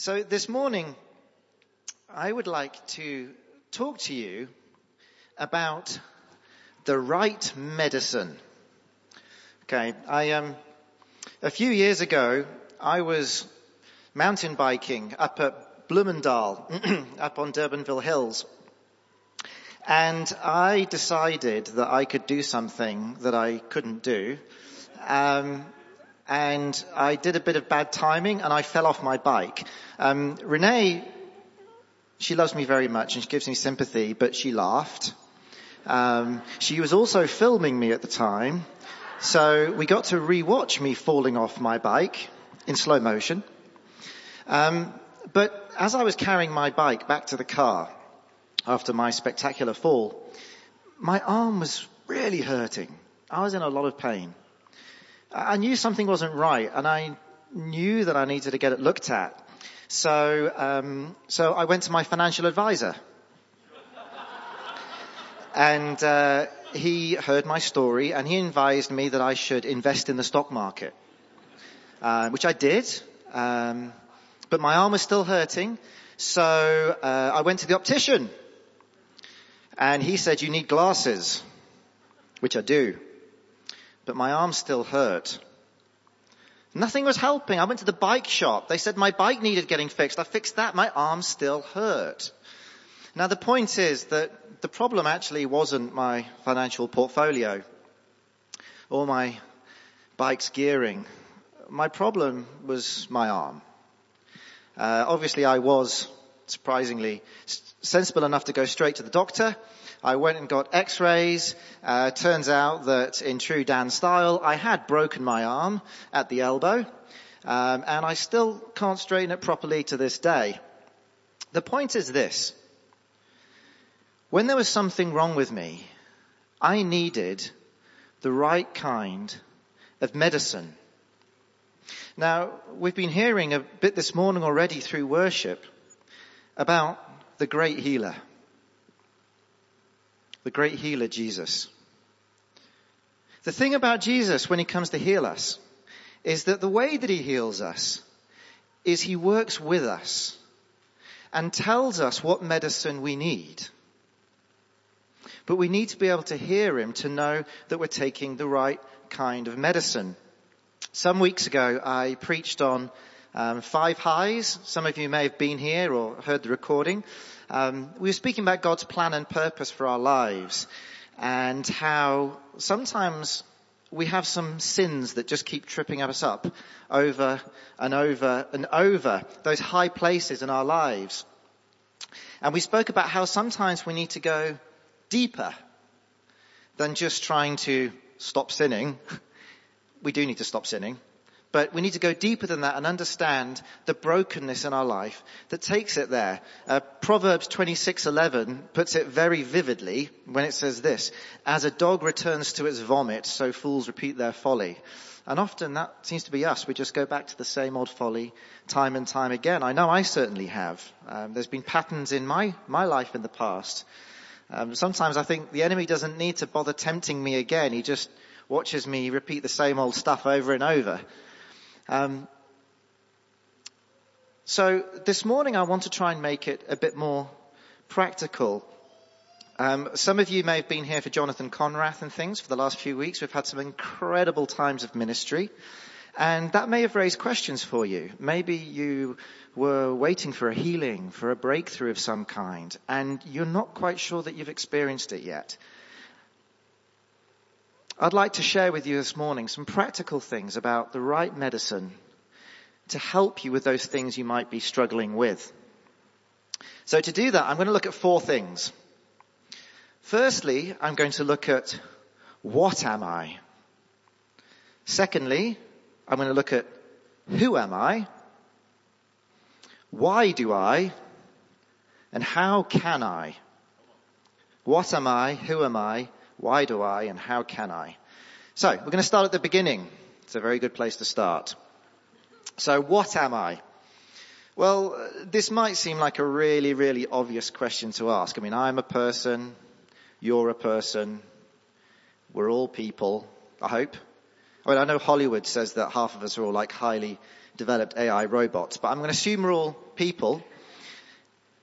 So this morning, I would like to talk to you about the right medicine. Okay, I um, a few years ago, I was mountain biking up at Bloemendal, up on Durbanville Hills. And I decided that I could do something that I couldn't do. Um, and I did a bit of bad timing and I fell off my bike. Um, Renee, she loves me very much and she gives me sympathy, but she laughed. Um, she was also filming me at the time, so we got to rewatch me falling off my bike in slow motion. Um, but as I was carrying my bike back to the car after my spectacular fall, my arm was really hurting. I was in a lot of pain. I knew something wasn't right and I knew that I needed to get it looked at. So, um, so I went to my financial advisor. and uh, he heard my story and he advised me that I should invest in the stock market, uh, which I did. Um, but my arm was still hurting, so uh, I went to the optician, and he said you need glasses, which I do but my arm still hurt. Nothing was helping. I went to the bike shop. They said my bike needed getting fixed. I fixed that. My arm still hurt. Now the point is that the problem actually wasn't my financial portfolio or my bike's gearing. My problem was my arm. Uh, obviously I was surprisingly sensible enough to go straight to the doctor I went and got x-rays. Uh, turns out that in true Dan style, I had broken my arm at the elbow. Um, and I still can't straighten it properly to this day. The point is this. When there was something wrong with me, I needed the right kind of medicine. Now, we've been hearing a bit this morning already through worship about the great healer the great healer Jesus. The thing about Jesus when he comes to heal us is that the way that he heals us is he works with us and tells us what medicine we need. But we need to be able to hear him to know that we're taking the right kind of medicine. Some weeks ago I preached on um, five highs. Some of you may have been here or heard the recording. Um, we were speaking about God's plan and purpose for our lives and how sometimes we have some sins that just keep tripping us up over and over and over those high places in our lives. And we spoke about how sometimes we need to go deeper than just trying to stop sinning. We do need to stop sinning. But we need to go deeper than that and understand the brokenness in our life that takes it there. Uh, Proverbs 26:11 puts it very vividly when it says this: "As a dog returns to its vomit, so fools repeat their folly." And often that seems to be us. We just go back to the same old folly time and time again. I know I certainly have. Um, there's been patterns in my my life in the past. Um, sometimes I think the enemy doesn't need to bother tempting me again. He just watches me repeat the same old stuff over and over. Um, so this morning I want to try and make it a bit more practical. Um, some of you may have been here for Jonathan Conrathe and things for the last few weeks. We've had some incredible times of ministry. And that may have raised questions for you. Maybe you were waiting for a healing, for a breakthrough of some kind, and you're not quite sure that you've experienced it yet. I'd like to share with you this morning some practical things about the right medicine to help you with those things you might be struggling with. So to do that, I'm going to look at four things. Firstly, I'm going to look at what am I? Secondly, I'm going to look at who am I? Why do I? And how can I? What am I? Who am I? Why do I and how can I? So we're going to start at the beginning. It's a very good place to start. So what am I? Well, this might seem like a really, really obvious question to ask. I mean, I'm a person, you're a person, we're all people, I hope. I mean, I know Hollywood says that half of us are all like highly developed AI robots, but I'm going to assume we're all people.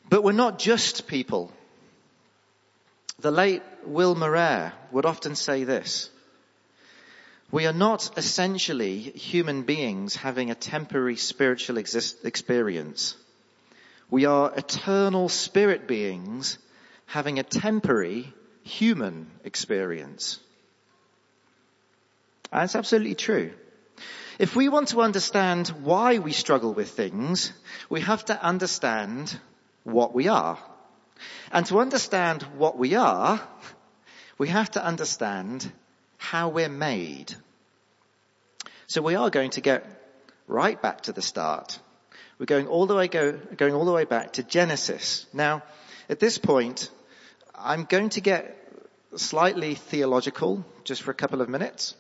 But we're not just people. The late Will Morer would often say this. We are not essentially human beings having a temporary spiritual exist- experience. We are eternal spirit beings having a temporary human experience. That's absolutely true. If we want to understand why we struggle with things, we have to understand what we are. And to understand what we are, we have to understand how we're made. So we are going to get right back to the start. We're going all the way go, going all the way back to Genesis. Now, at this point, I'm going to get slightly theological just for a couple of minutes.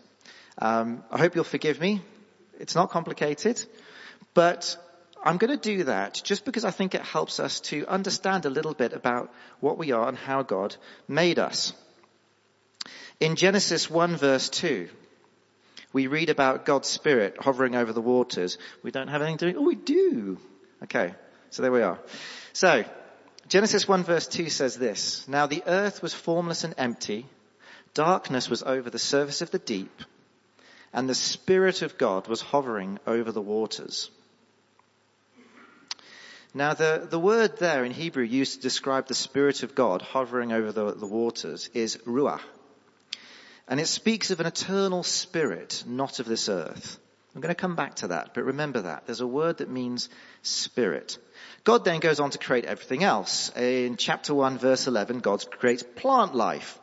Um, I hope you'll forgive me. It's not complicated, but I'm going to do that just because I think it helps us to understand a little bit about what we are and how God made us. In Genesis 1 verse 2, we read about God's Spirit hovering over the waters. We don't have anything to do. Oh, we do. Okay. So there we are. So, Genesis 1 verse 2 says this, Now the earth was formless and empty. Darkness was over the surface of the deep and the Spirit of God was hovering over the waters. Now the, the word there in Hebrew used to describe the Spirit of God hovering over the, the waters is ruach. And it speaks of an eternal spirit, not of this earth. I'm going to come back to that, but remember that. There's a word that means spirit. God then goes on to create everything else. In chapter 1 verse 11, God creates plant life.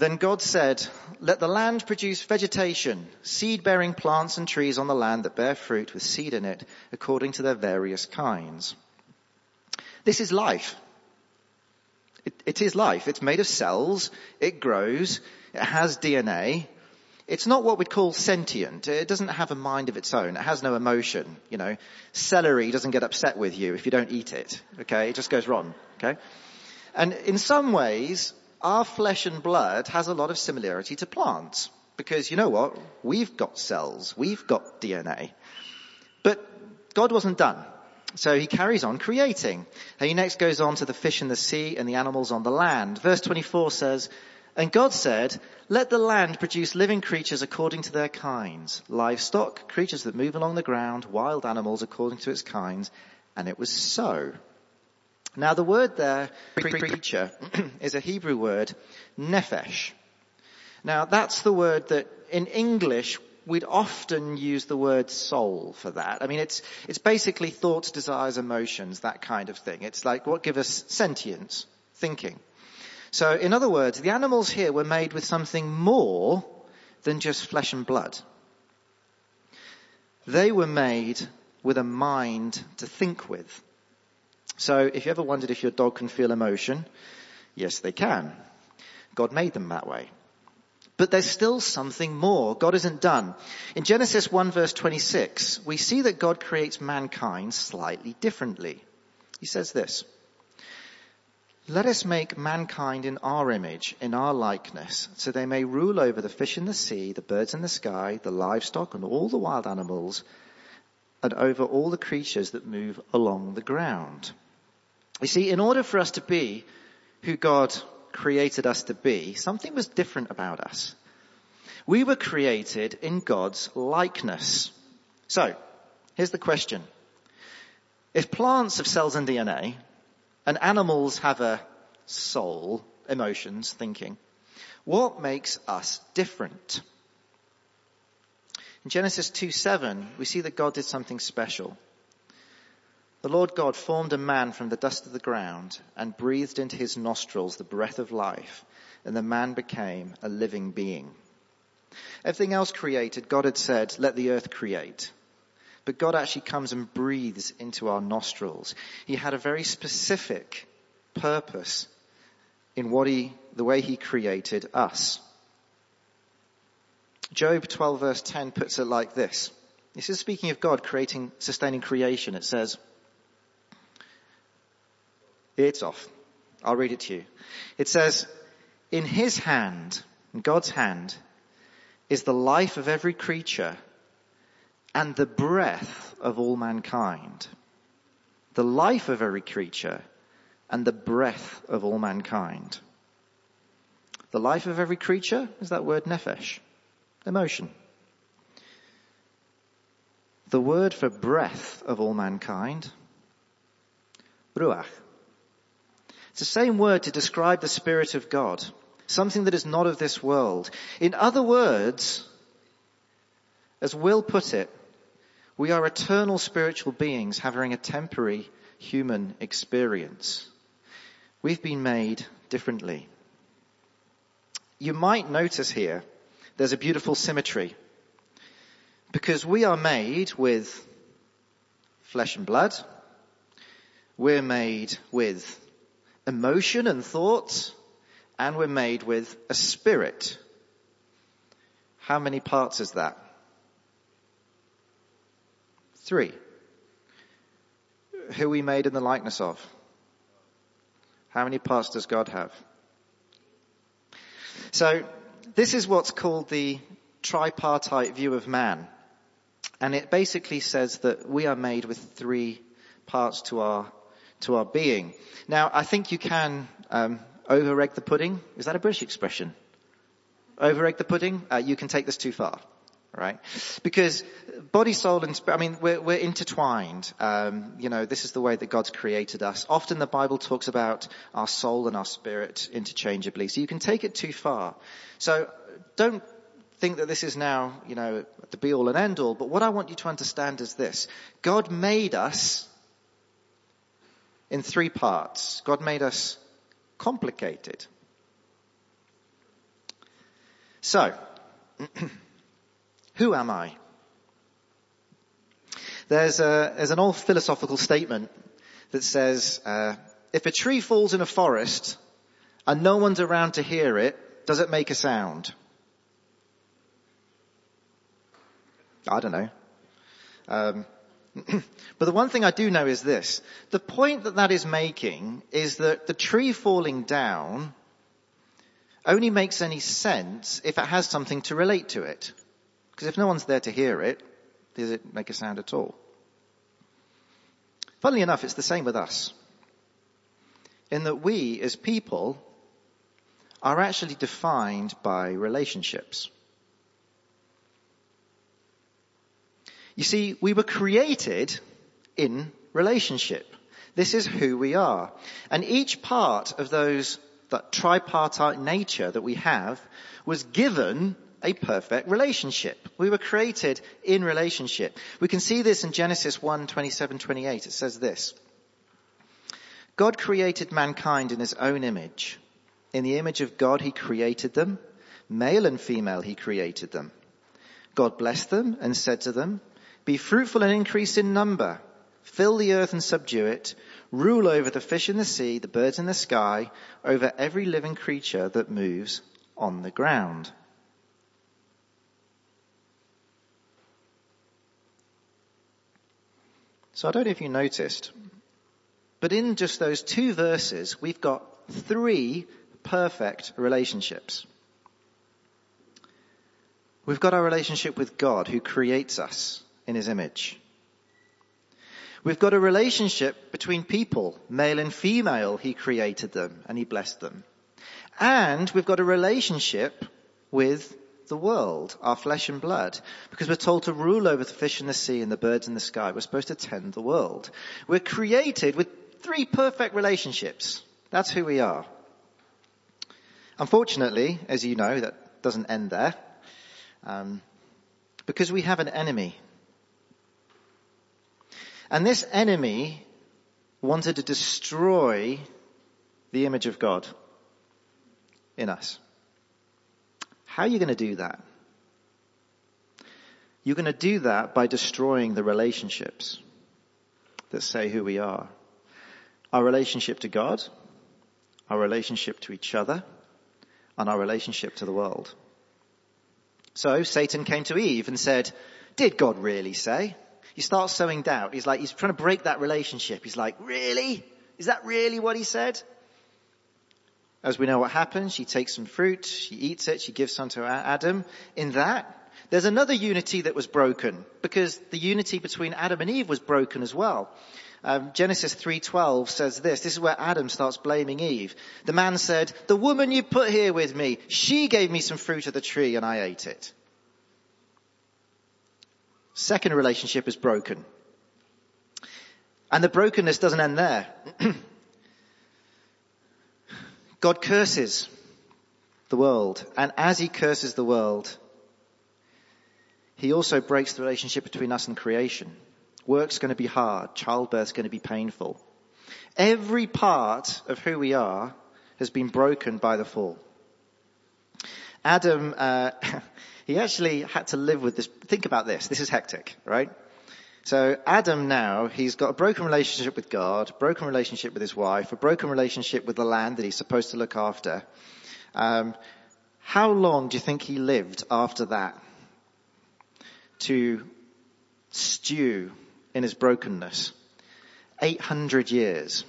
Then God said, let the land produce vegetation, seed-bearing plants and trees on the land that bear fruit with seed in it, according to their various kinds. This is life. It, it is life. It's made of cells. It grows. It has DNA. It's not what we'd call sentient. It doesn't have a mind of its own. It has no emotion. You know, celery doesn't get upset with you if you don't eat it. Okay, it just goes wrong. Okay, and in some ways, our flesh and blood has a lot of similarity to plants. Because you know what? We've got cells. We've got DNA. But God wasn't done. So he carries on creating. And he next goes on to the fish in the sea and the animals on the land. Verse 24 says, and God said, let the land produce living creatures according to their kinds, livestock, creatures that move along the ground, wild animals according to its kinds. And it was so. Now the word there, creature, is a Hebrew word, nephesh. Now that's the word that in English we'd often use the word soul for that. I mean it's, it's basically thoughts, desires, emotions, that kind of thing. It's like what gives us sentience, thinking. So in other words, the animals here were made with something more than just flesh and blood. They were made with a mind to think with. So if you ever wondered if your dog can feel emotion, yes they can. God made them that way. But there's still something more. God isn't done. In Genesis 1 verse 26, we see that God creates mankind slightly differently. He says this, let us make mankind in our image, in our likeness, so they may rule over the fish in the sea, the birds in the sky, the livestock and all the wild animals, and over all the creatures that move along the ground. You see, in order for us to be who God created us to be, something was different about us. We were created in God's likeness. So, here's the question. If plants have cells and DNA, and animals have a soul, emotions, thinking, what makes us different? In Genesis 2-7, we see that God did something special. The Lord God formed a man from the dust of the ground and breathed into his nostrils the breath of life, and the man became a living being. Everything else created, God had said, let the earth create. But God actually comes and breathes into our nostrils. He had a very specific purpose in what he, the way he created us. Job 12 verse 10 puts it like this. This is speaking of God creating, sustaining creation. It says, it's off. I'll read it to you. It says, in his hand, in God's hand, is the life of every creature and the breath of all mankind. The life of every creature and the breath of all mankind. The life of every creature is that word nephesh, emotion. The word for breath of all mankind, ruach. The same word to describe the Spirit of God, something that is not of this world. In other words, as Will put it, we are eternal spiritual beings having a temporary human experience. We've been made differently. You might notice here there's a beautiful symmetry because we are made with flesh and blood. We're made with emotion and thoughts and we're made with a spirit. How many parts is that? Three. Who we made in the likeness of? How many parts does God have? So, this is what's called the tripartite view of man. And it basically says that we are made with three parts to our, to our being. Now, I think you can, um, over egg the pudding. Is that a British expression? Over egg the pudding? Uh, you can take this too far right? Because body, soul, and spirit, I mean, we're, we're intertwined. Um, you know, this is the way that God's created us. Often the Bible talks about our soul and our spirit interchangeably, so you can take it too far. So don't think that this is now, you know, the be all and end all, but what I want you to understand is this. God made us in three parts. God made us complicated. So, Who am I? There's, a, there's an old philosophical statement that says, uh, if a tree falls in a forest and no one's around to hear it, does it make a sound? I don't know. Um, but the one thing I do know is this. The point that that is making is that the tree falling down only makes any sense if it has something to relate to it. Because if no one's there to hear it, does it make a sound at all? Funnily enough, it's the same with us. In that we, as people, are actually defined by relationships. You see, we were created in relationship. This is who we are. And each part of those, that tripartite nature that we have was given a perfect relationship. We were created in relationship. We can see this in Genesis 1, 27, 28. It says this. God created mankind in his own image. In the image of God he created them. Male and female he created them. God blessed them and said to them, be fruitful and increase in number. Fill the earth and subdue it. Rule over the fish in the sea, the birds in the sky, over every living creature that moves on the ground. So I don't know if you noticed, but in just those two verses, we've got three perfect relationships. We've got our relationship with God who creates us in his image. We've got a relationship between people, male and female, he created them and he blessed them. And we've got a relationship with the world, our flesh and blood, because we're told to rule over the fish in the sea and the birds in the sky. We're supposed to tend the world. We're created with three perfect relationships. That's who we are. Unfortunately, as you know, that doesn't end there, um, because we have an enemy. And this enemy wanted to destroy the image of God in us. How are you going to do that? You're going to do that by destroying the relationships that say who we are. Our relationship to God, our relationship to each other, and our relationship to the world. So Satan came to Eve and said, did God really say? He starts sowing doubt. He's like, he's trying to break that relationship. He's like, really? Is that really what he said? As we know what happens, she takes some fruit, she eats it, she gives some to Adam. In that, There's another unity that was broken because the unity between Adam and Eve was broken as well. Um, Genesis 3:12 says this. This is where Adam starts blaming Eve. The man said, "The woman you put here with me, she gave me some fruit of the tree and I ate it." Second relationship is broken. And the brokenness doesn't end there. God curses the world. And as he curses the world, he also breaks the relationship between us and creation. Work's going to be hard. Childbirth's going to be painful. Every part of who we are has been broken by the fall. Adam, uh, he actually had to live with this. Think about this. This is hectic, right? So Adam now, he's got a broken relationship with God, broken relationship with his wife, a broken relationship with the land that he's supposed to look after. Um, how long do you think he lived after that? to stew in his brokenness. 800 years.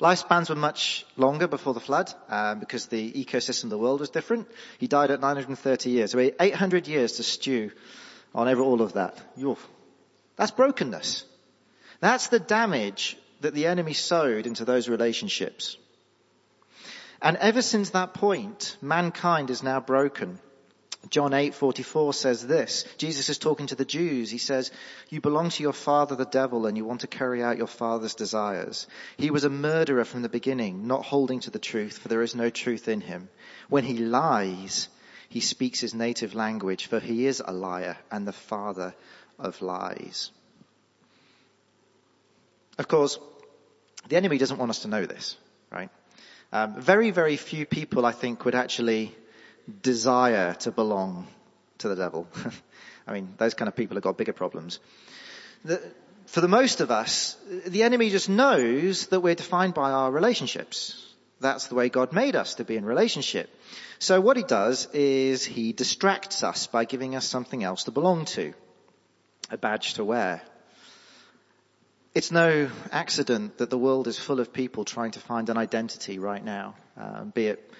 Lifespans were much longer before the flood uh, because the ecosystem of the world was different. He died at 930 years. So 800 years to stew on every, all of that. That's brokenness. That's the damage that the enemy sowed into those relationships. And ever since that point, mankind is now broken. John 8:44 says this. Jesus is talking to the Jews. He says, "You belong to your father the devil and you want to carry out your father's desires. He was a murderer from the beginning, not holding to the truth, for there is no truth in him. When he lies, he speaks his native language, for he is a liar and the father of lies." Of course, the enemy doesn't want us to know this, right? Um, very, very few people, I think, would actually desire to belong to the devil. I mean, those kind of people have got bigger problems. The, for the most of us, the enemy just knows that we're defined by our relationships. That's the way God made us to be in relationship. So what he does is he distracts us by giving us something else to belong to. A badge to wear. It's no accident that the world is full of people trying to find an identity right now, uh, be it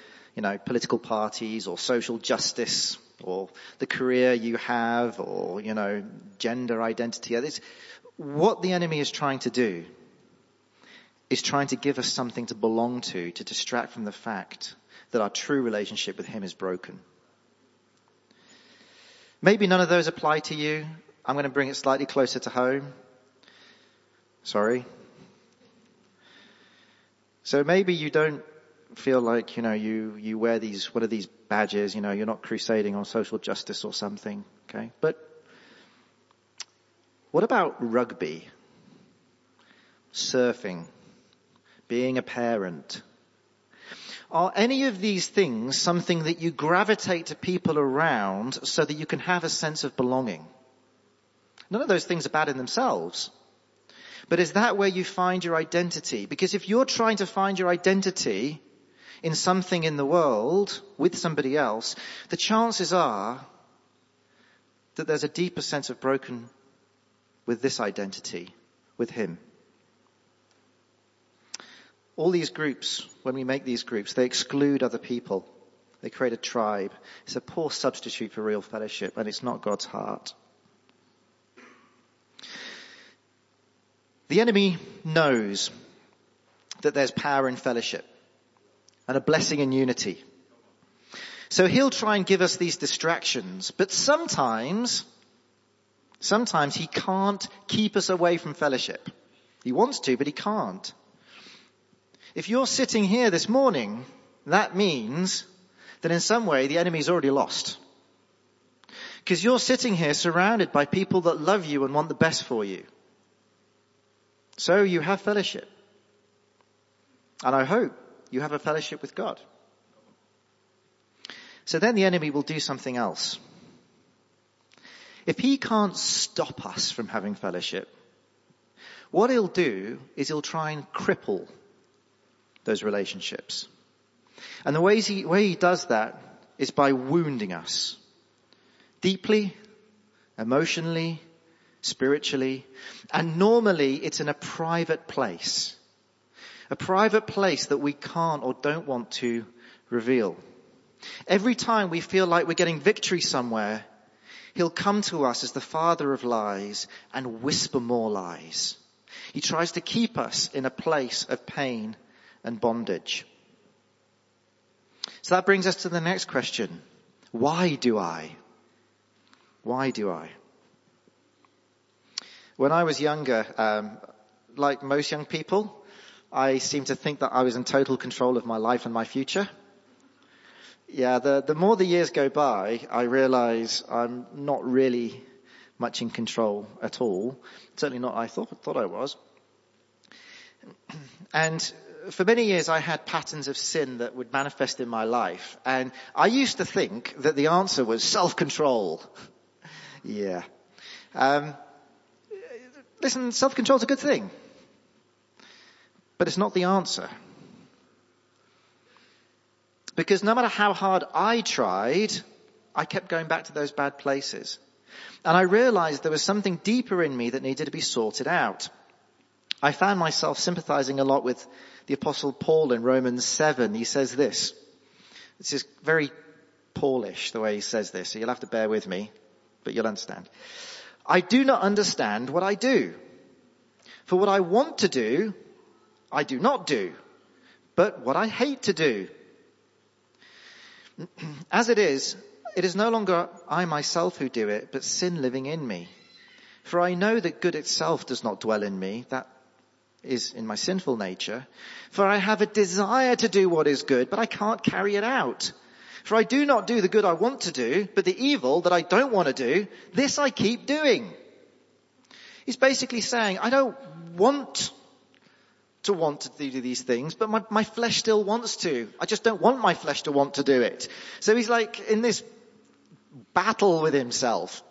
you know, political parties or social justice or the career you have or, you know, gender identity. It's, what the enemy is trying to do is trying to give us something to belong to, to distract from the fact that our true relationship with him is broken. Maybe none of those apply to you. I'm going to bring it slightly closer to home. Sorry. So maybe you don't feel like, you know, you, you wear these, what are these badges, you know, you're not crusading on social justice or something, okay? But what about rugby? Surfing? Being a parent? Are any of these things something that you gravitate to people around so that you can have a sense of belonging? None of those things are bad in themselves. But is that where you find your identity? Because if you're trying to find your identity in something in the world with somebody else, the chances are that there's a deeper sense of broken with this identity, with him. All these groups, when we make these groups, they exclude other people. They create a tribe. It's a poor substitute for real fellowship and it's not God's heart. The enemy knows that there's power in fellowship and a blessing in unity. So he'll try and give us these distractions, but sometimes, sometimes he can't keep us away from fellowship. He wants to, but he can't. If you're sitting here this morning, that means that in some way the enemy's already lost. Because you're sitting here surrounded by people that love you and want the best for you. So you have fellowship. And I hope you have a fellowship with God. So then the enemy will do something else. If he can't stop us from having fellowship, what he'll do is he'll try and cripple those relationships. And the ways he, way he does that is by wounding us. Deeply, emotionally, spiritually, and normally it's in a private place. A private place that we can't or don't want to reveal. Every time we feel like we're getting victory somewhere, he'll come to us as the father of lies and whisper more lies. He tries to keep us in a place of pain and bondage. So that brings us to the next question. Why do I? Why do I? When I was younger, um, like most young people, I seemed to think that I was in total control of my life and my future. Yeah, the, the more the years go by, I realize I'm not really much in control at all. Certainly not I thought, thought I was. And for many years I had patterns of sin that would manifest in my life. And I used to think that the answer was self-control. yeah. Um, listen, self-control is a good thing. But it's not the answer. Because no matter how hard I tried, I kept going back to those bad places. And I realized there was something deeper in me that needed to be sorted out. I found myself sympathizing a lot with the apostle Paul in Romans 7. He says this. This is very Paulish, the way he says this, so you'll have to bear with me, but you'll understand. I do not understand what I do. For what I want to do, I do not do. But what I hate to do, as it is, it is no longer I myself who do it, but sin living in me. For I know that good itself does not dwell in me, that is in my sinful nature. For I have a desire to do what is good, but I can't carry it out. For I do not do the good I want to do, but the evil that I don't want to do, this I keep doing. He's basically saying, I don't want to want to do these things, but my, my flesh still wants to. I just don't want my flesh to want to do it. So he's like in this battle with himself.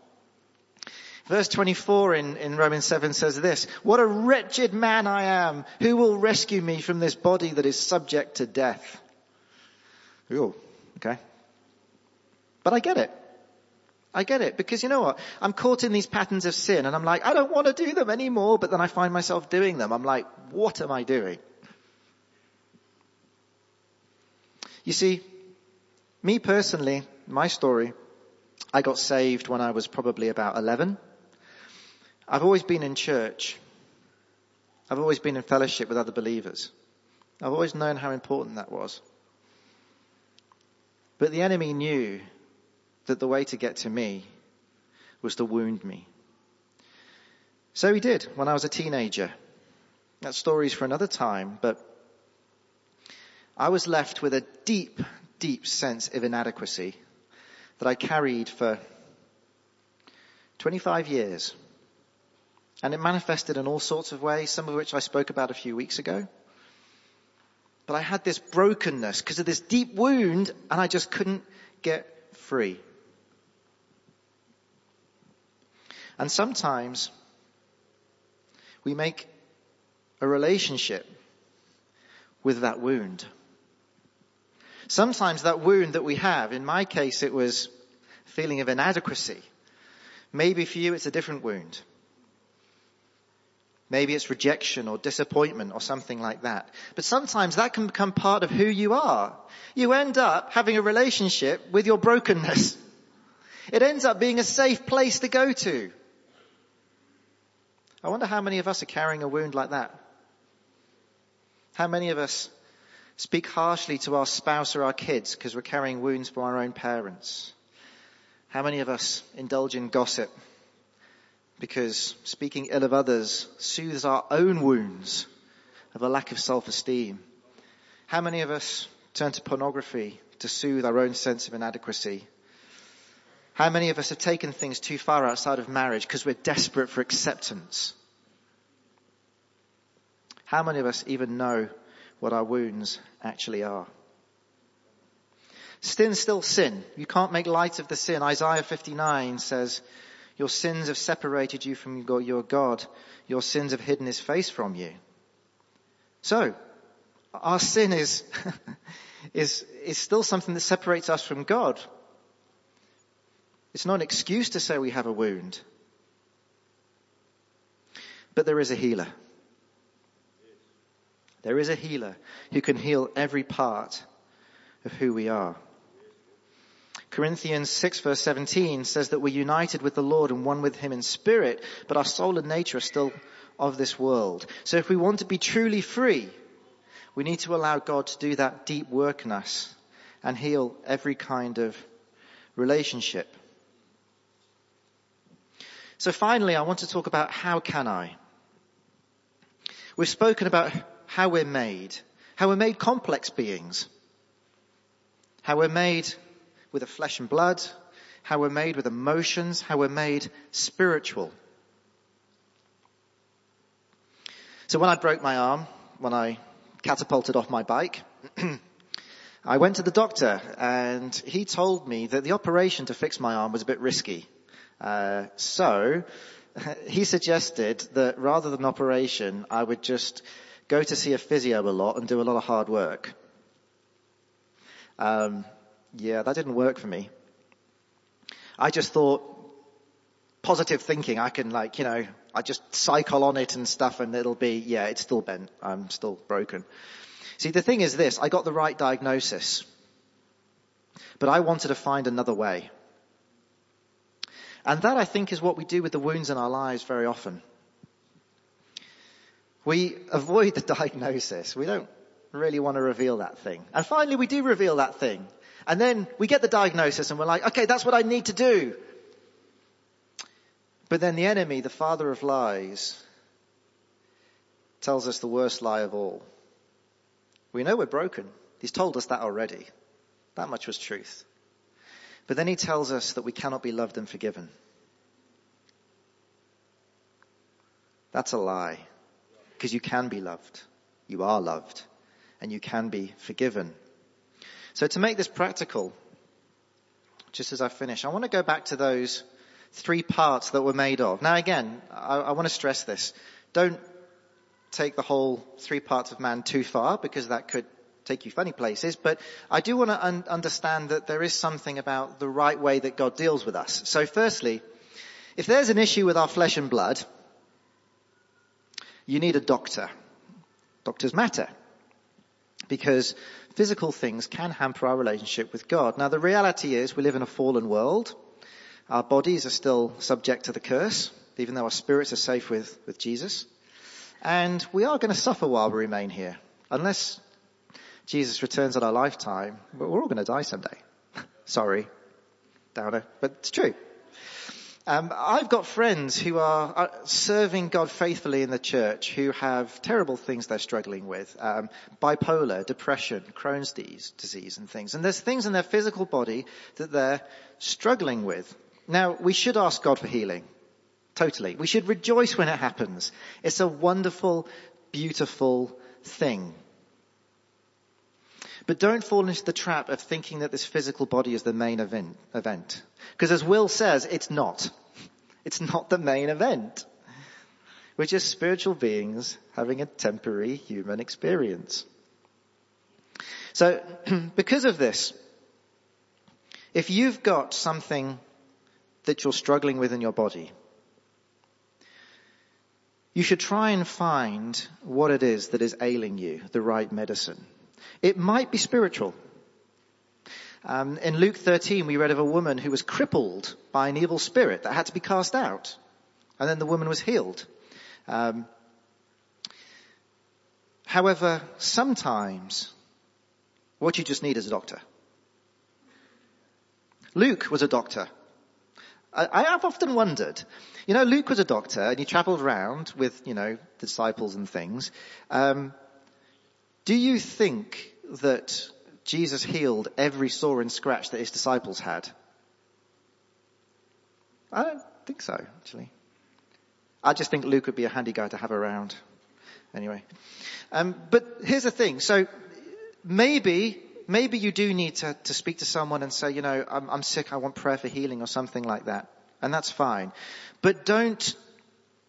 Verse 24 in, in Romans 7 says this, What a wretched man I am! Who will rescue me from this body that is subject to death? Ooh, okay. But I get it. I get it because you know what? I'm caught in these patterns of sin and I'm like, I don't want to do them anymore, but then I find myself doing them. I'm like, what am I doing? You see, me personally, my story, I got saved when I was probably about 11. I've always been in church. I've always been in fellowship with other believers. I've always known how important that was. But the enemy knew that the way to get to me was to wound me. So he did when I was a teenager. That story's for another time, but I was left with a deep, deep sense of inadequacy that I carried for 25 years. And it manifested in all sorts of ways, some of which I spoke about a few weeks ago. But I had this brokenness because of this deep wound and I just couldn't get free. And sometimes we make a relationship with that wound. Sometimes that wound that we have, in my case it was feeling of inadequacy. Maybe for you it's a different wound. Maybe it's rejection or disappointment or something like that. But sometimes that can become part of who you are. You end up having a relationship with your brokenness. It ends up being a safe place to go to. I wonder how many of us are carrying a wound like that. How many of us speak harshly to our spouse or our kids because we're carrying wounds from our own parents? How many of us indulge in gossip because speaking ill of others soothes our own wounds of a lack of self-esteem? How many of us turn to pornography to soothe our own sense of inadequacy? How many of us have taken things too far outside of marriage because we're desperate for acceptance? How many of us even know what our wounds actually are? Sin still sin. You can't make light of the sin. Isaiah 59 says, your sins have separated you from your God. Your sins have hidden his face from you. So, our sin is, is, is still something that separates us from God. It's not an excuse to say we have a wound. But there is a healer. There is a healer who can heal every part of who we are. Corinthians 6 verse 17 says that we're united with the Lord and one with Him in spirit, but our soul and nature are still of this world. So if we want to be truly free, we need to allow God to do that deep work in us and heal every kind of relationship. So finally, I want to talk about how can I? We've spoken about how we're made, how we're made complex beings, how we're made with a flesh and blood, how we're made with emotions, how we're made spiritual. So when I broke my arm, when I catapulted off my bike, I went to the doctor and he told me that the operation to fix my arm was a bit risky. Uh, so he suggested that rather than operation, I would just go to see a physio a lot and do a lot of hard work. Um, yeah, that didn't work for me. I just thought positive thinking. I can like, you know, I just cycle on it and stuff and it'll be, yeah, it's still bent. I'm still broken. See, the thing is this, I got the right diagnosis, but I wanted to find another way. And that I think is what we do with the wounds in our lives very often. We avoid the diagnosis. We don't really want to reveal that thing. And finally we do reveal that thing. And then we get the diagnosis and we're like, okay, that's what I need to do. But then the enemy, the father of lies, tells us the worst lie of all. We know we're broken. He's told us that already. That much was truth. But then he tells us that we cannot be loved and forgiven. That's a lie. Because you can be loved. You are loved. And you can be forgiven. So to make this practical, just as I finish, I want to go back to those three parts that we're made of. Now again, I, I want to stress this. Don't take the whole three parts of man too far because that could take you funny places, but I do want to un- understand that there is something about the right way that God deals with us. So firstly, if there's an issue with our flesh and blood, you need a doctor. Doctors matter. Because physical things can hamper our relationship with God. Now the reality is we live in a fallen world. Our bodies are still subject to the curse, even though our spirits are safe with, with Jesus. And we are going to suffer while we remain here. Unless Jesus returns in our lifetime, but we're all going to die someday. Sorry, downer, but it's true. Um, I've got friends who are, are, serving God faithfully in the church who have terrible things they're struggling with. Um, bipolar, depression, Crohn's disease and things. And there's things in their physical body that they're struggling with. Now, we should ask God for healing. Totally. We should rejoice when it happens. It's a wonderful, beautiful thing. But don't fall into the trap of thinking that this physical body is the main event. Because as Will says, it's not. It's not the main event. We're just spiritual beings having a temporary human experience. So, because of this, if you've got something that you're struggling with in your body, you should try and find what it is that is ailing you, the right medicine. It might be spiritual. Um, in Luke 13, we read of a woman who was crippled by an evil spirit that had to be cast out. And then the woman was healed. Um, however, sometimes what you just need is a doctor. Luke was a doctor. I, have often wondered, you know, Luke was a doctor and he traveled around with, you know, disciples and things. Um, do you think that Jesus healed every sore and scratch that his disciples had? I don't think so, actually. I just think Luke would be a handy guy to have around. Anyway. Um, but here's the thing. So maybe maybe you do need to, to speak to someone and say, you know, I'm, I'm sick, I want prayer for healing or something like that. And that's fine. But don't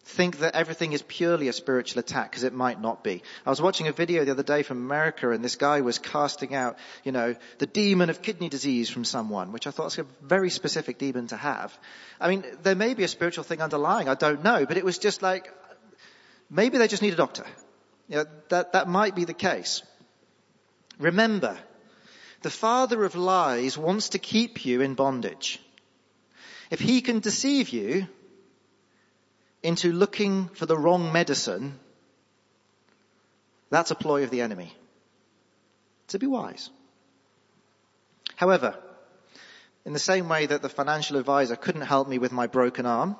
think that everything is purely a spiritual attack because it might not be. I was watching a video the other day from America and this guy was casting out, you know, the demon of kidney disease from someone, which I thought was a very specific demon to have. I mean, there may be a spiritual thing underlying, I don't know, but it was just like, maybe they just need a doctor. You know, that, that might be the case. Remember, The father of lies wants to keep you in bondage. If he can deceive you into looking for the wrong medicine, that's a ploy of the enemy. To be wise. However, in the same way that the financial advisor couldn't help me with my broken arm,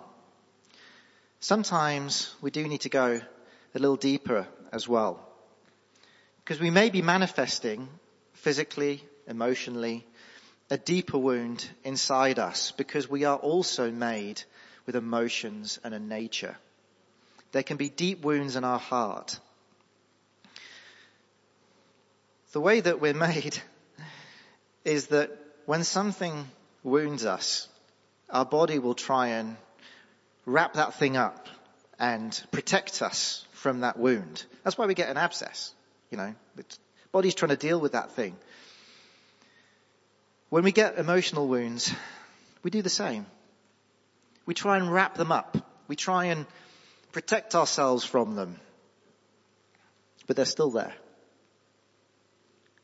sometimes we do need to go a little deeper as well. Because we may be manifesting physically, emotionally, a deeper wound inside us because we are also made with emotions and a nature. There can be deep wounds in our heart. The way that we're made is that when something wounds us, our body will try and wrap that thing up and protect us from that wound. That's why we get an abscess. You know, the body's trying to deal with that thing. When we get emotional wounds, we do the same. We try and wrap them up. We try and protect ourselves from them. But they're still there.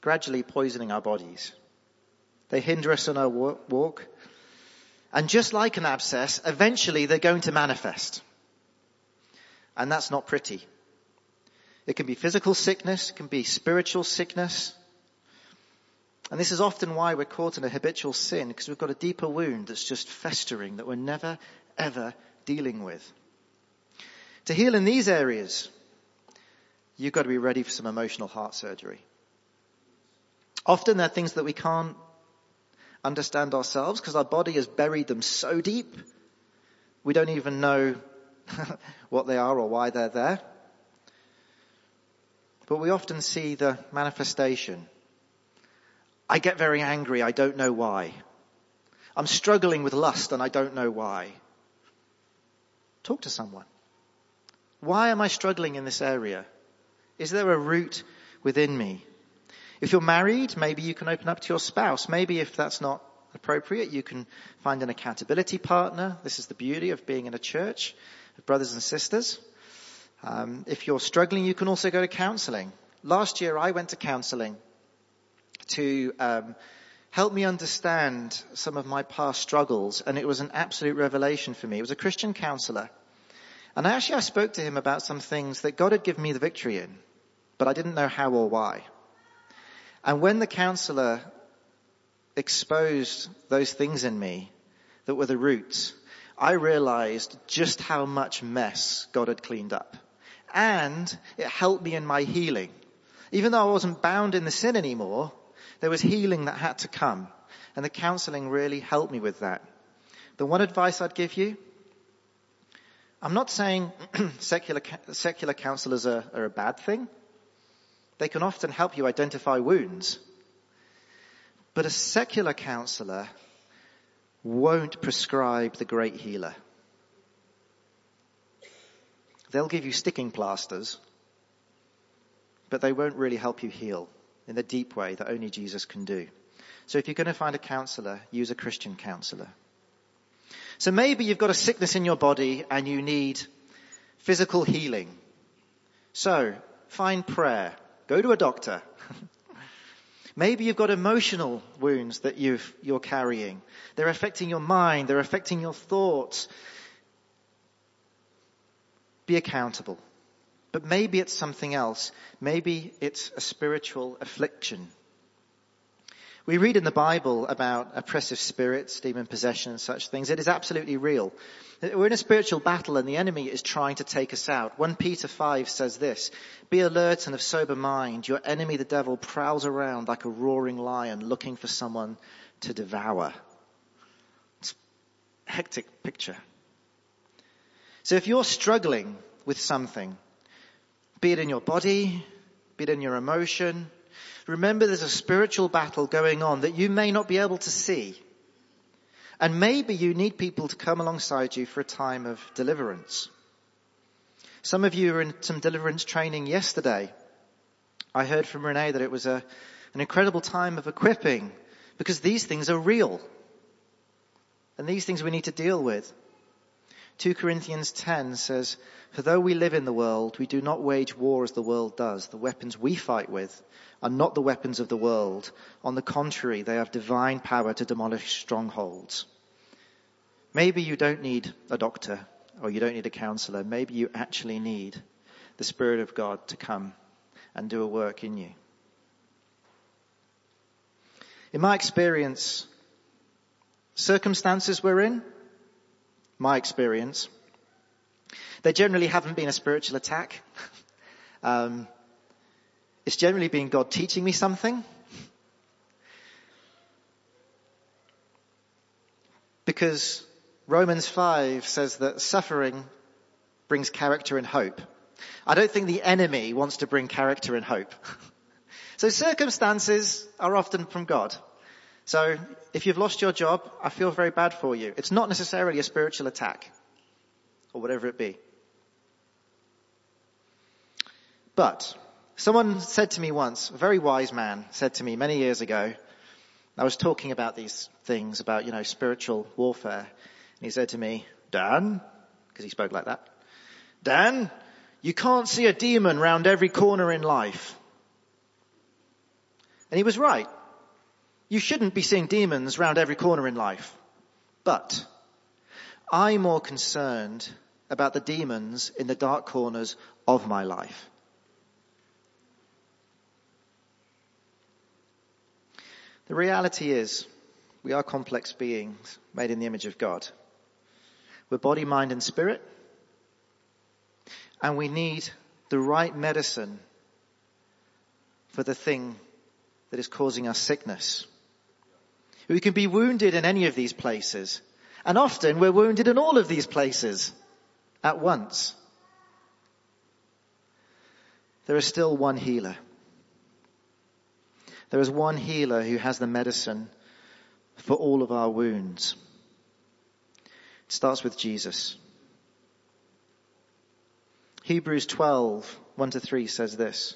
Gradually poisoning our bodies. They hinder us in our walk. And just like an abscess, eventually they're going to manifest. And that's not pretty. It can be physical sickness, it can be spiritual sickness, and this is often why we're caught in a habitual sin, because we've got a deeper wound that's just festering that we're never, ever dealing with. To heal in these areas, you've got to be ready for some emotional heart surgery. Often they're things that we can't understand ourselves because our body has buried them so deep, we don't even know what they are or why they're there. But we often see the manifestation I get very angry. I don't know why. I'm struggling with lust and I don't know why. Talk to someone. Why am I struggling in this area? Is there a root within me? If you're married, maybe you can open up to your spouse. Maybe if that's not appropriate, you can find an accountability partner. This is the beauty of being in a church of brothers and sisters. Um, if you're struggling, you can also go to counseling. Last year I went to counseling to um, help me understand some of my past struggles, and it was an absolute revelation for me. It was a Christian counselor. And actually I spoke to him about some things that God had given me the victory in, but I didn't know how or why. And when the counselor exposed those things in me that were the roots, I realized just how much mess God had cleaned up. And it helped me in my healing. Even though I wasn't bound in the sin anymore, there was healing that had to come. And the counseling really helped me with that. The one advice I'd give you, I'm not saying secular, secular counselors are, are a bad thing. They can often help you identify wounds. But a secular counselor won't prescribe the great healer. They'll give you sticking plasters, but they won't really help you heal in the deep way that only Jesus can do. So if you're going to find a counselor, use a Christian counselor. So maybe you've got a sickness in your body and you need physical healing. So find prayer. Go to a doctor. Maybe you've got emotional wounds that you are carrying. They're affecting your mind. They're affecting your thoughts. Be accountable. But maybe it's something else. Maybe it's a spiritual affliction. We read in the Bible about oppressive spirits, demon possession and such things. It is absolutely real. We're in a spiritual battle and the enemy is trying to take us out. 1 Peter 5 says this, be alert and of sober mind. Your enemy, the devil, prowls around like a roaring lion looking for someone to devour. It's a hectic picture. So if you're struggling with something, be it in your body, be it in your emotion. Remember there's a spiritual battle going on that you may not be able to see. And maybe you need people to come alongside you for a time of deliverance. Some of you were in some deliverance training yesterday. I heard from Renee that it was a, an incredible time of equipping because these things are real. And these things we need to deal with. 2 Corinthians 10 says, For though we live in the world, we do not wage war as the world does. The weapons we fight with are not the weapons of the world. On the contrary, they have divine power to demolish strongholds. Maybe you don't need a doctor or you don't need a counselor. Maybe you actually need the Spirit of God to come and do a work in you. In my experience, circumstances we're in, my experience, they generally haven't been a spiritual attack. um, it's generally been God teaching me something. Because Romans 5 says that suffering brings character and hope. I don't think the enemy wants to bring character and hope. so circumstances are often from God. So if you've lost your job, I feel very bad for you. It's not necessarily a spiritual attack or whatever it be. But someone said to me once, a very wise man said to me many years ago, I was talking about these things about, you know, spiritual warfare. And he said to me, Dan, because he spoke like that, Dan, you can't see a demon round every corner in life. And he was right. You shouldn't be seeing demons round every corner in life. But I'm more concerned about the demons in the dark corners of my life. The reality is we are complex beings made in the image of God. We're body, mind and spirit. And we need the right medicine for the thing that is causing us sickness. We can be wounded in any of these places. And often we're wounded in all of these places at once. There is still one healer. There is one healer who has the medicine for all of our wounds. It starts with Jesus. Hebrews 12, 1 to 3 says this.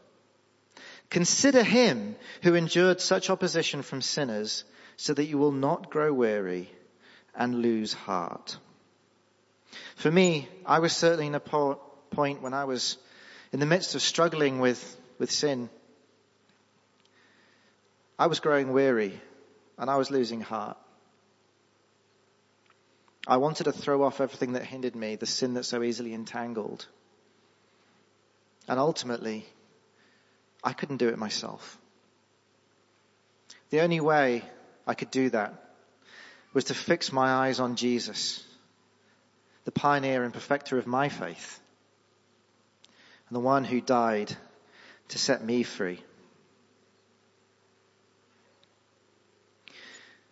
Consider him who endured such opposition from sinners so that you will not grow weary and lose heart. For me, I was certainly in a po- point when I was in the midst of struggling with, with sin. I was growing weary and I was losing heart. I wanted to throw off everything that hindered me, the sin that so easily entangled. And ultimately, I couldn't do it myself. The only way I could do that was to fix my eyes on Jesus, the pioneer and perfecter of my faith, and the one who died to set me free.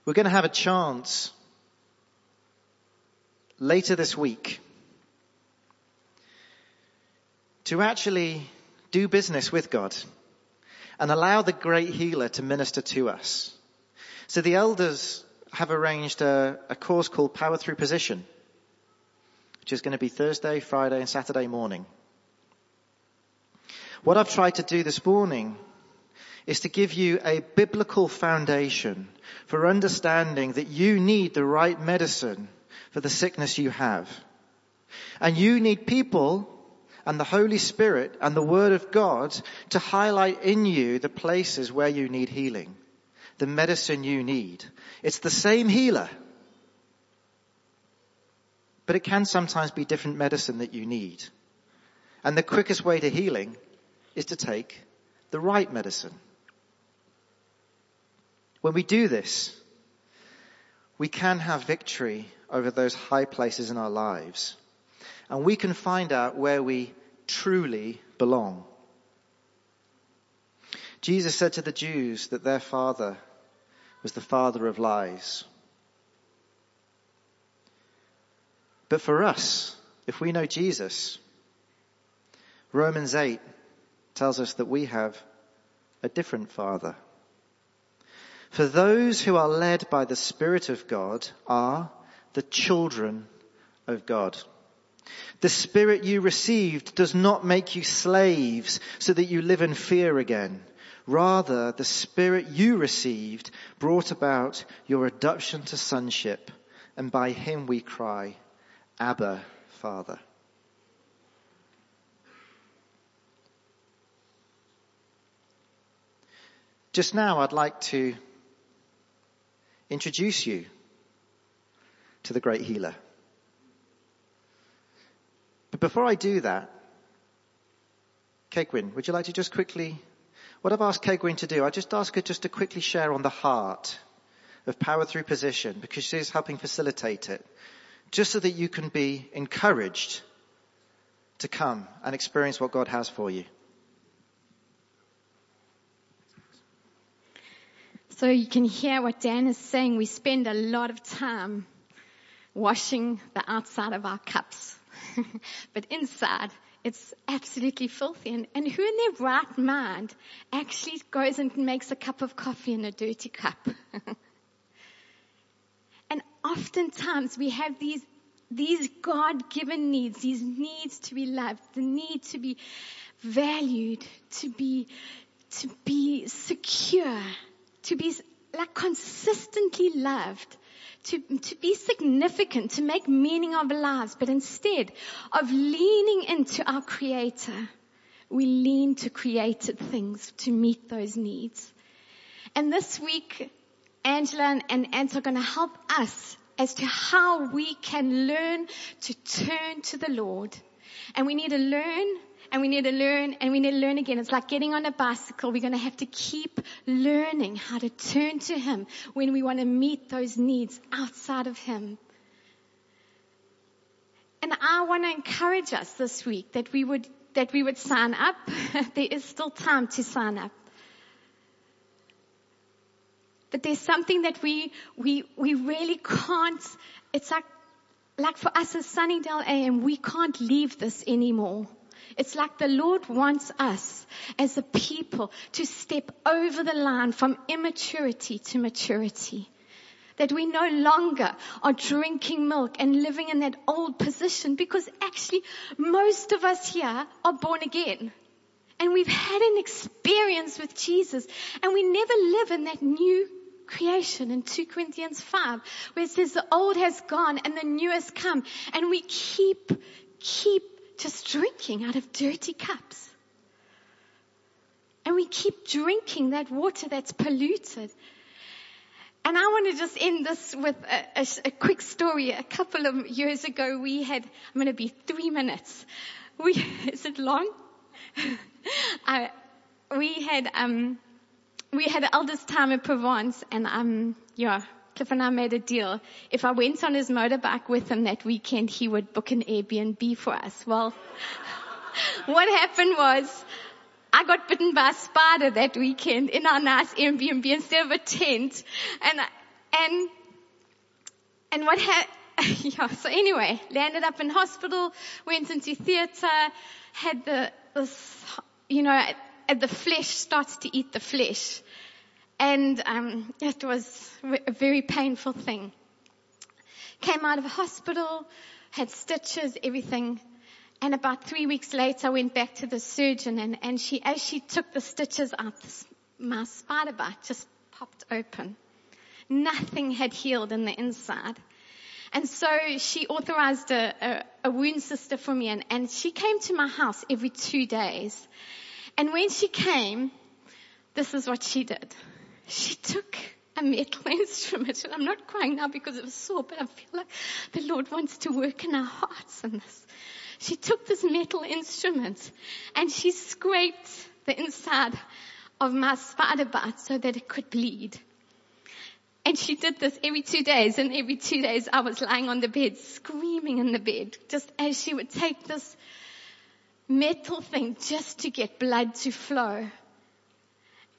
We're going to have a chance later this week to actually do business with God and allow the great healer to minister to us. So the elders have arranged a, a course called Power Through Position, which is going to be Thursday, Friday and Saturday morning. What I've tried to do this morning is to give you a biblical foundation for understanding that you need the right medicine for the sickness you have. And you need people and the Holy Spirit and the Word of God to highlight in you the places where you need healing, the medicine you need. It's the same healer, but it can sometimes be different medicine that you need. And the quickest way to healing is to take the right medicine. When we do this, we can have victory over those high places in our lives. And we can find out where we truly belong. Jesus said to the Jews that their father was the father of lies. But for us, if we know Jesus, Romans 8 tells us that we have a different Father. For those who are led by the Spirit of God are the children of God. The Spirit you received does not make you slaves so that you live in fear again. Rather, the Spirit you received brought about your adoption to sonship, and by Him we cry, Abba, Father. Just now, I'd like to introduce you to the great healer. But before I do that, Kegwin, would you like to just quickly, what I've asked Kegwin to do, I just ask her just to quickly share on the heart of power through position because she's helping facilitate it, just so that you can be encouraged to come and experience what God has for you. So you can hear what Dan is saying. We spend a lot of time washing the outside of our cups. but inside, it's absolutely filthy. And, and who in their right mind actually goes and makes a cup of coffee in a dirty cup? and oftentimes we have these, these God-given needs, these needs to be loved, the need to be valued, to be, to be secure, to be like consistently loved, to, to be significant, to make meaning of our lives, but instead of leaning into our creator, we lean to created things to meet those needs. And this week, Angela and, Ant are going to help us as to how we can learn to turn to the Lord. And we need to learn and we need to learn and we need to learn again. It's like getting on a bicycle. We're going to have to keep learning how to turn to Him when we want to meet those needs outside of Him. And I want to encourage us this week that we would, that we would sign up. there is still time to sign up. But there's something that we, we, we really can't, it's like, like for us as Sunningdale AM, we can't leave this anymore. It's like the Lord wants us as a people to step over the line from immaturity to maturity. That we no longer are drinking milk and living in that old position because actually most of us here are born again. And we've had an experience with Jesus and we never live in that new creation in 2 Corinthians 5 where it says the old has gone and the new has come and we keep, keep just drinking out of dirty cups. And we keep drinking that water that's polluted. And I want to just end this with a, a, a, quick story. A couple of years ago, we had, I'm going to be three minutes. We, is it long? We had, um, we had elders time in Provence and, um, yeah, Cliff and I made a deal. If I went on his motorbike with him that weekend, he would book an Airbnb for us. Well, what happened was, I got bitten by a spider that weekend in our nice Airbnb instead of a tent. And, and, and what happened, yeah, so anyway, landed up in hospital, went into theater, had the, you know, the flesh starts to eat the flesh. And um, it was a very painful thing. Came out of a hospital, had stitches, everything. And about three weeks later, I went back to the surgeon and, and she, as she took the stitches out, my spider bite just popped open. Nothing had healed in the inside. And so she authorized a, a, a wound sister for me and, and she came to my house every two days. And when she came, this is what she did she took a metal instrument, and I'm not crying now because it was sore, but I feel like the Lord wants to work in our hearts in this. She took this metal instrument and she scraped the inside of my spider bite so that it could bleed. And she did this every two days and every two days I was lying on the bed screaming in the bed just as she would take this metal thing just to get blood to flow.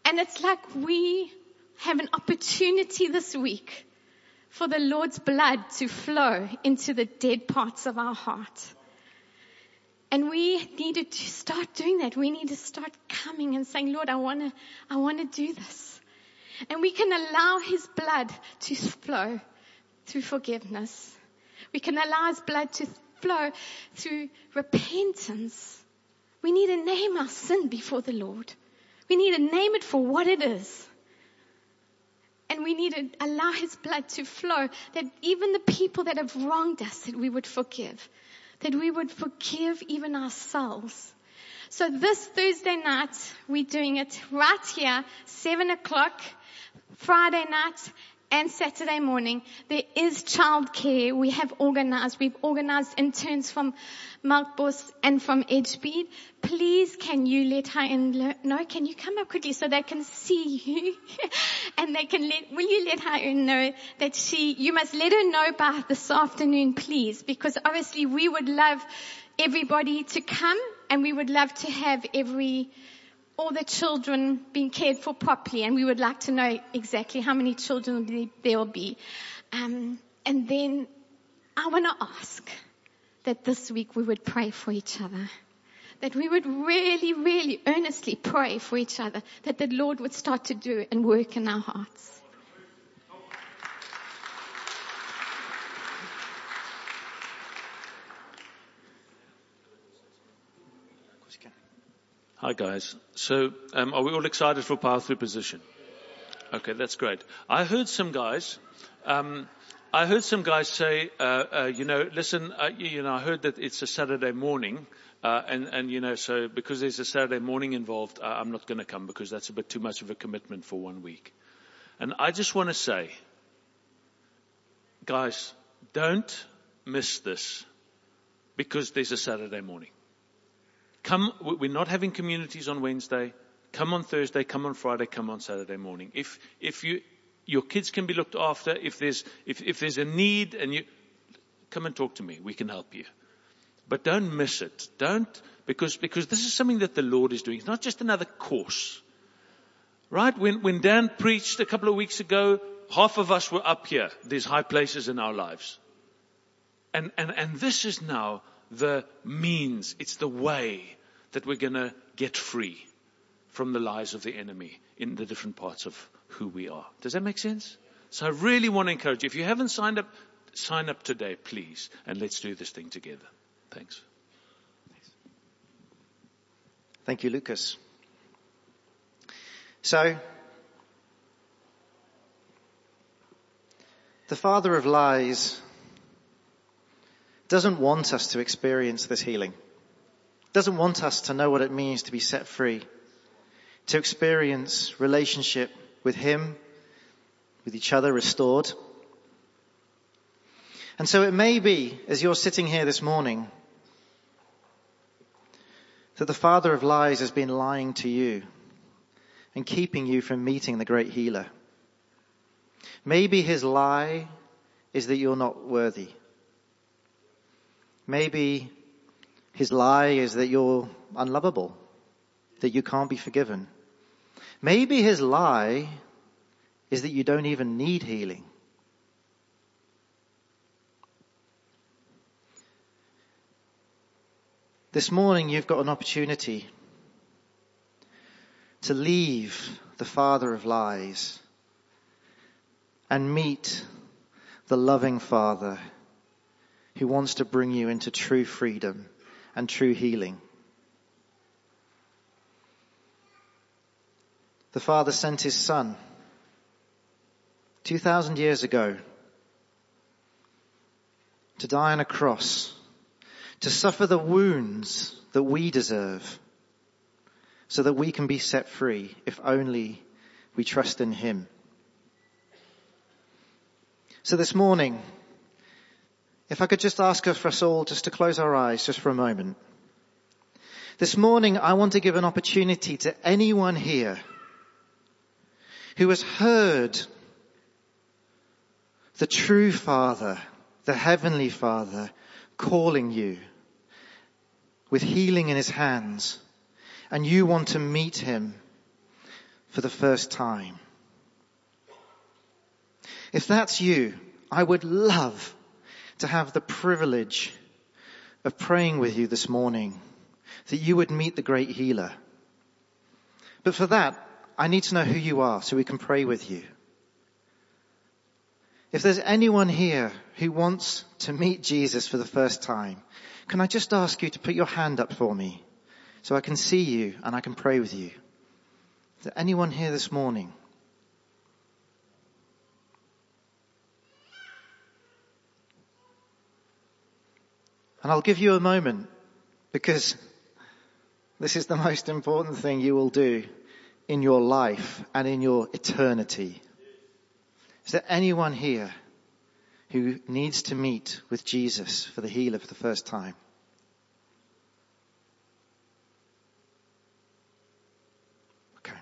And it's like we have an opportunity this week for the Lord's blood to flow into the dead parts of our heart. And we needed to start doing that. We need to start coming and saying, Lord, I want to, I want to do this. And we can allow His blood to flow through forgiveness. We can allow His blood to flow through repentance. We need to name our sin before the Lord. We need to name it for what it is. And we need to allow His blood to flow that even the people that have wronged us, that we would forgive. That we would forgive even ourselves. So this Thursday night, we're doing it right here, seven o'clock, Friday night, and Saturday morning. There is childcare. We have organized. We've organized interns from Melkbos and from Edgemead. Please, can you let her in? No, can you come up quickly so they can see you? and they can let, will you let her in know that she, you must let her know by this afternoon, please, because obviously we would love everybody to come and we would love to have every all the children being cared for properly, and we would like to know exactly how many children there will be. Um, and then I want to ask that this week we would pray for each other. That we would really, really earnestly pray for each other. That the Lord would start to do and work in our hearts. Hi guys. So, um, are we all excited for power through position? Okay, that's great. I heard some guys, um, I heard some guys say, uh, uh, you know, listen, uh, you know, I heard that it's a Saturday morning, uh, and and you know, so because there's a Saturday morning involved, uh, I'm not going to come because that's a bit too much of a commitment for one week. And I just want to say, guys, don't miss this because there's a Saturday morning. Come, we're not having communities on Wednesday. Come on Thursday, come on Friday, come on Saturday morning. If, if you, your kids can be looked after, if there's, if, if there's a need and you, come and talk to me. We can help you. But don't miss it. Don't, because, because this is something that the Lord is doing. It's not just another course. Right? When, when Dan preached a couple of weeks ago, half of us were up here. There's high places in our lives. And, and, and this is now the means, it's the way that we're going to get free from the lies of the enemy in the different parts of who we are. Does that make sense? So I really want to encourage you. If you haven't signed up, sign up today, please, and let's do this thing together. Thanks. Thank you, Lucas. So, the father of lies doesn't want us to experience this healing. Doesn't want us to know what it means to be set free. To experience relationship with Him, with each other restored. And so it may be, as you're sitting here this morning, that the father of lies has been lying to you and keeping you from meeting the great healer. Maybe his lie is that you're not worthy. Maybe his lie is that you're unlovable, that you can't be forgiven. Maybe his lie is that you don't even need healing. This morning you've got an opportunity to leave the father of lies and meet the loving father who wants to bring you into true freedom and true healing. The Father sent His Son 2,000 years ago to die on a cross, to suffer the wounds that we deserve, so that we can be set free if only we trust in Him. So this morning, if I could just ask for us all just to close our eyes just for a moment. This morning I want to give an opportunity to anyone here who has heard the true Father, the Heavenly Father calling you with healing in His hands and you want to meet Him for the first time. If that's you, I would love to have the privilege of praying with you this morning that you would meet the great healer. But for that, I need to know who you are so we can pray with you. If there's anyone here who wants to meet Jesus for the first time, can I just ask you to put your hand up for me so I can see you and I can pray with you? Is there anyone here this morning? And I'll give you a moment because this is the most important thing you will do in your life and in your eternity. Is there anyone here who needs to meet with Jesus for the healer for the first time? Okay.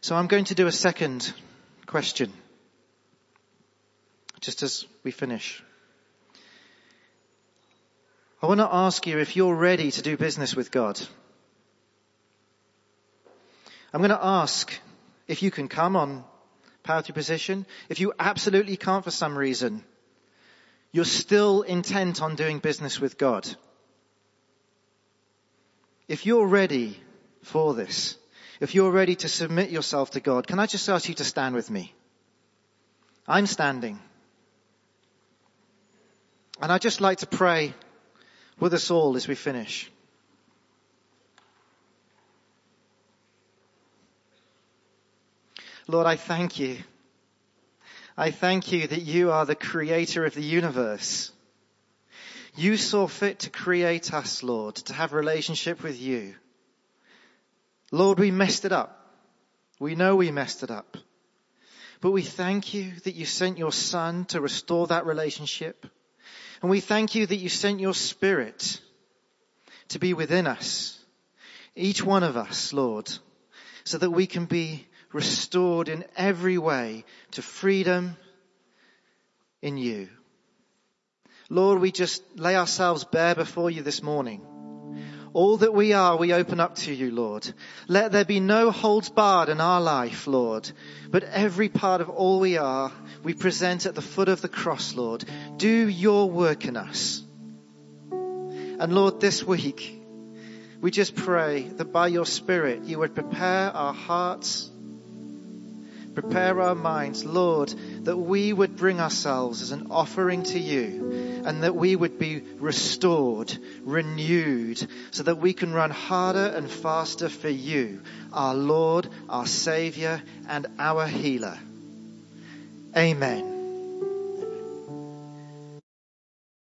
So I'm going to do a second question just as we finish. I want to ask you if you're ready to do business with God. I'm going to ask if you can come on power to position. If you absolutely can't for some reason, you're still intent on doing business with God. If you're ready for this, if you're ready to submit yourself to God, can I just ask you to stand with me? I'm standing. And I'd just like to pray with us all as we finish. Lord, I thank you. I thank you that you are the creator of the universe. You saw fit to create us, Lord, to have relationship with you. Lord, we messed it up. We know we messed it up. But we thank you that you sent your son to restore that relationship. And we thank you that you sent your spirit to be within us, each one of us, Lord, so that we can be restored in every way to freedom in you. Lord, we just lay ourselves bare before you this morning. All that we are, we open up to you, Lord. Let there be no holds barred in our life, Lord. But every part of all we are, we present at the foot of the cross, Lord. Do your work in us. And Lord, this week, we just pray that by your Spirit, you would prepare our hearts, prepare our minds, Lord, that we would bring ourselves as an offering to you and that we would be restored, renewed, so that we can run harder and faster for you, our Lord, our Savior, and our healer. Amen.